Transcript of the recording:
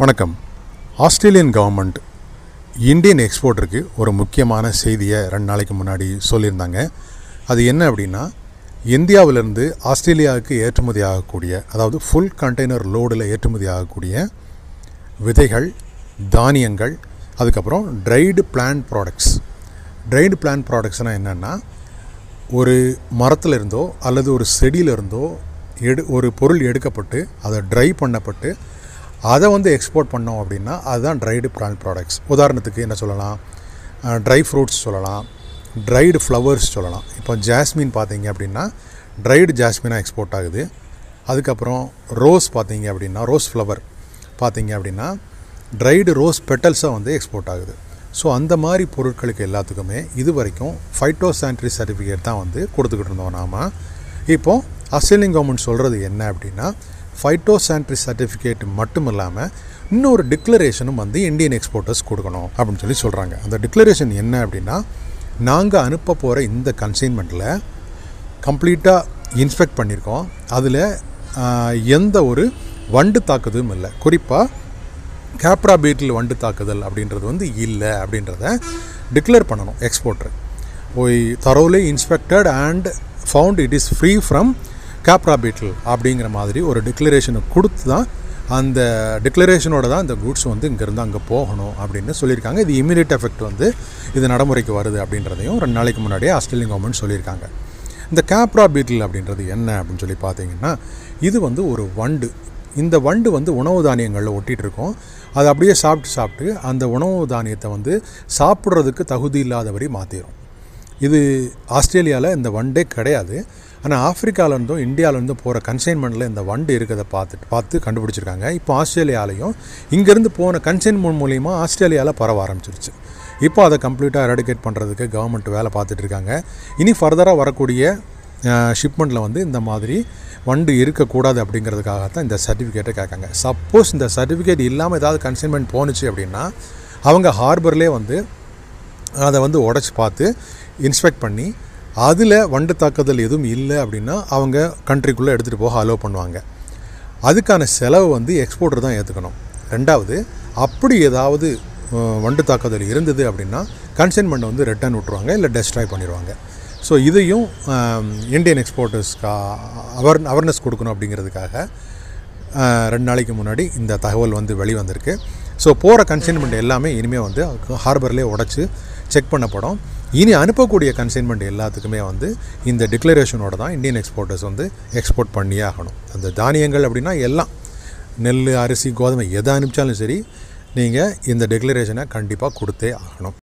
வணக்கம். Australian government Indian எக்ஸ்போர்ட்டருக்கு ஒரு முக்கியமான செய்தியை ரெண்டு நாளைக்கு முன்னாடி சொல்லியிருந்தாங்க. அது என்ன அப்படின்னா இந்தியாவிலிருந்து ஆஸ்திரேலியாவுக்கு ஏற்றுமதி ஆகக்கூடிய அதாவது ஃபுல் கண்டெய்னர் லோடில் ஏற்றுமதி ஆகக்கூடிய விதைகள் தானியங்கள் அதுக்கப்புறம் dried plant products dried plant ப்ராடக்ட்ஸ்னால் என்னென்னா ஒரு மரத்தில் இருந்தோ அல்லது ஒரு செடியில இருந்தோ எடு ஒரு பொருள் எடுக்கப்பட்டு அதை ட்ரை பண்ணப்பட்டு அதை வந்து எக்ஸ்போர்ட் பண்ணோம் அப்படின்னா அதுதான் ட்ரைடு பிளான்ட் ப்ராடக்ட்ஸ் உதாரணத்துக்கு என்ன சொல்லலாம்? ட்ரை ஃப்ரூட்ஸ் சொல்லலாம். ட்ரைடு ஃப்ளவர்ஸ் சொல்லலாம். இப்போ ஜாஸ்மின் பார்த்தீங்க அப்படின்னா ட்ரைடு ஜாஸ்மினாக எக்ஸ்போர்ட் ஆகுது. அதுக்கப்புறம் ரோஸ் பார்த்தீங்க அப்படின்னா ரோஸ் ஃப்ளவர் பார்த்தீங்க அப்படின்னா ட்ரைடு ரோஸ் பெட்டல்ஸாக வந்து எக்ஸ்போர்ட் ஆகுது. ஸோ அந்த மாதிரி பொருட்களுக்கு எல்லாத்துக்குமே இது வரைக்கும் ஃபைட்டோ சானிட்டரி சர்டிஃபிகேட் தான் வந்து கொடுத்துக்கிட்டு இருந்தோம் நாம். இப்போது ஆஸ்திரேலியன் கவர்மெண்ட் சொல்கிறது என்ன அப்படின்னா ஃபைட்டோசான்ட்ரி சர்டிஃபிகேட் மட்டும் இல்லாமல் இன்னொரு டிக்ளரேஷனும் வந்து இந்தியன் எக்ஸ்போர்ட்டர்ஸ் கொடுக்கணும் அப்படின்னு சொல்லி சொல்கிறாங்க அந்த டிக்ளரேஷன் என்ன அப்படின்னா நாங்கள் அனுப்ப போகிற இந்த கன்சைன்மெண்ட்டில் கம்ப்ளீட்டாக இன்ஸ்பெக்ட் பண்ணியிருக்கோம் அதில் எந்த ஒரு வண்டு தாக்குதலும் இல்லை. குறிப்பாக கேப்ரா பீட்டில் வண்டு தாக்குதல் அப்படின்றது வந்து இல்லை அப்படின்றத டிக்ளேர் பண்ணணும் எக்ஸ்போர்ட்ரு போய் thoroughly inspected and found it is free from khapra beetle அப்படிங்கிற மாதிரி ஒரு டிக்ளரேஷனை கொடுத்து தான் அந்த டிக்ளரேஷனோட தான் இந்த குட்ஸ் வந்து இங்கேருந்து அங்கே போகணும் அப்படின்னு சொல்லியிருக்காங்க. இது இமீடியட் எஃபெக்ட் வந்து இது நடைமுறைக்கு வருது அப்படின்றதையும் ரெண்டு நாளைக்கு முன்னாடியே ஆஸ்திரேலியன் கவர்மெண்ட் சொல்லியிருக்காங்க. இந்த கேப்ரா பீட்டில் அப்படின்றது என்ன அப்படின்னு சொல்லி பார்த்தீங்கன்னா இது வந்து ஒரு வண்டு. இந்த வண்டு வந்து உணவு தானியங்களில் ஒட்டிகிட்டு இருக்கும் அதை அப்படியே சாப்பிட்டு சாப்பிட்டு அந்த உணவு தானியத்தை வந்து சாப்பிட்றதுக்கு தகுதி இல்லாதபடி மாற்றிடும் இது ஆஸ்திரேலியாவில் இந்த வண்டே கிடையாது. ஆனால் ஆஃப்ரிக்காவிலேருந்தும் இந்தியாவிலேருந்தும் போகிற கன்சைன்மெண்ட்டில் இந்த வண்டு இருக்கிறத பார்த்துட்டு பார்த்து கண்டுபிடிச்சிருக்காங்க. இப்போ ஆஸ்திரேலியாலையும் இங்கேருந்து போன கன்சைன்மெண்ட் மூலிமா ஆஸ்திரேலியாவில் பரவ ஆரம்பிச்சிருச்சு. இப்போ அதை கம்ப்ளீட்டாக எரடிகேட் பண்ணுறதுக்கு கவர்மெண்ட் வேலை பார்த்துட்டு இருக்காங்க. இனி ஃபர்தராக வரக்கூடிய ஷிப்மெண்ட்டில் வந்து இந்த மாதிரி வண்டு இருக்கக்கூடாது அப்படிங்கிறதுக்காக தான் இந்த சர்டிஃபிகேட்டை கேட்காங்க. சப்போஸ் இந்த சர்டிஃபிகேட் இல்லாமல் ஏதாவது கன்சைன்மெண்ட் போணுச்சு அப்படின்னா அவங்க ஹார்பர்லேயே வந்து அதை வந்து உடச்சி பார்த்து இன்ஸ்பெக்ட் பண்ணி அதில் வண்டு தாக்குதல் எதுவும் இல்லை அப்படின்னா அவங்க கண்ட்ரிக்குள்ளே எடுத்துகிட்டு போக அலோவ் பண்ணுவாங்க. அதுக்கான செலவு வந்து எக்ஸ்போர்ட்டர் தான் ஏற்றுக்கணும் ரெண்டாவது அப்படி ஏதாவது வண்டு தாக்குதல் இருந்தது அப்படின்னா கன்சைன்மெண்ட் வந்து ரிட்டர்ன் விட்ருவாங்க இல்லை டெஸ்ட்ராய் பண்ணிடுவாங்க ஸோ இதையும் இந்தியன் எக்ஸ்போர்ட்டர்ஸ்க்கு அவர் அவேர்னஸ் கொடுக்கணும் அப்படிங்கிறதுக்காக ரெண்டு நாளைக்கு முன்னாடி இந்த தகவல் வந்து வெளிவந்திருக்கு. ஸோ போகிற கன்சைன்மெண்ட் எல்லாமே இனிமேல் வந்து ஹார்பர்லேயே உடச்சி செக் பண்ணப்படும் இனி அனுப்பக்கூடிய கன்சைன்மெண்ட் எல்லாத்துக்குமே வந்து இந்த டிக்ளரேஷனோட தான் இந்தியன் எக்ஸ்போர்ட்டர்ஸ் வந்து எக்ஸ்போர்ட் பண்ணியே ஆகணும். அந்த தானியங்கள் அப்படின்னா எல்லாம் நெல் அரிசி கோதுமை எதை அனுப்பிச்சாலும் சரி நீங்கள் இந்த டிக்ளரேஷனை கண்டிப்பாக கொடுத்தே ஆகணும்.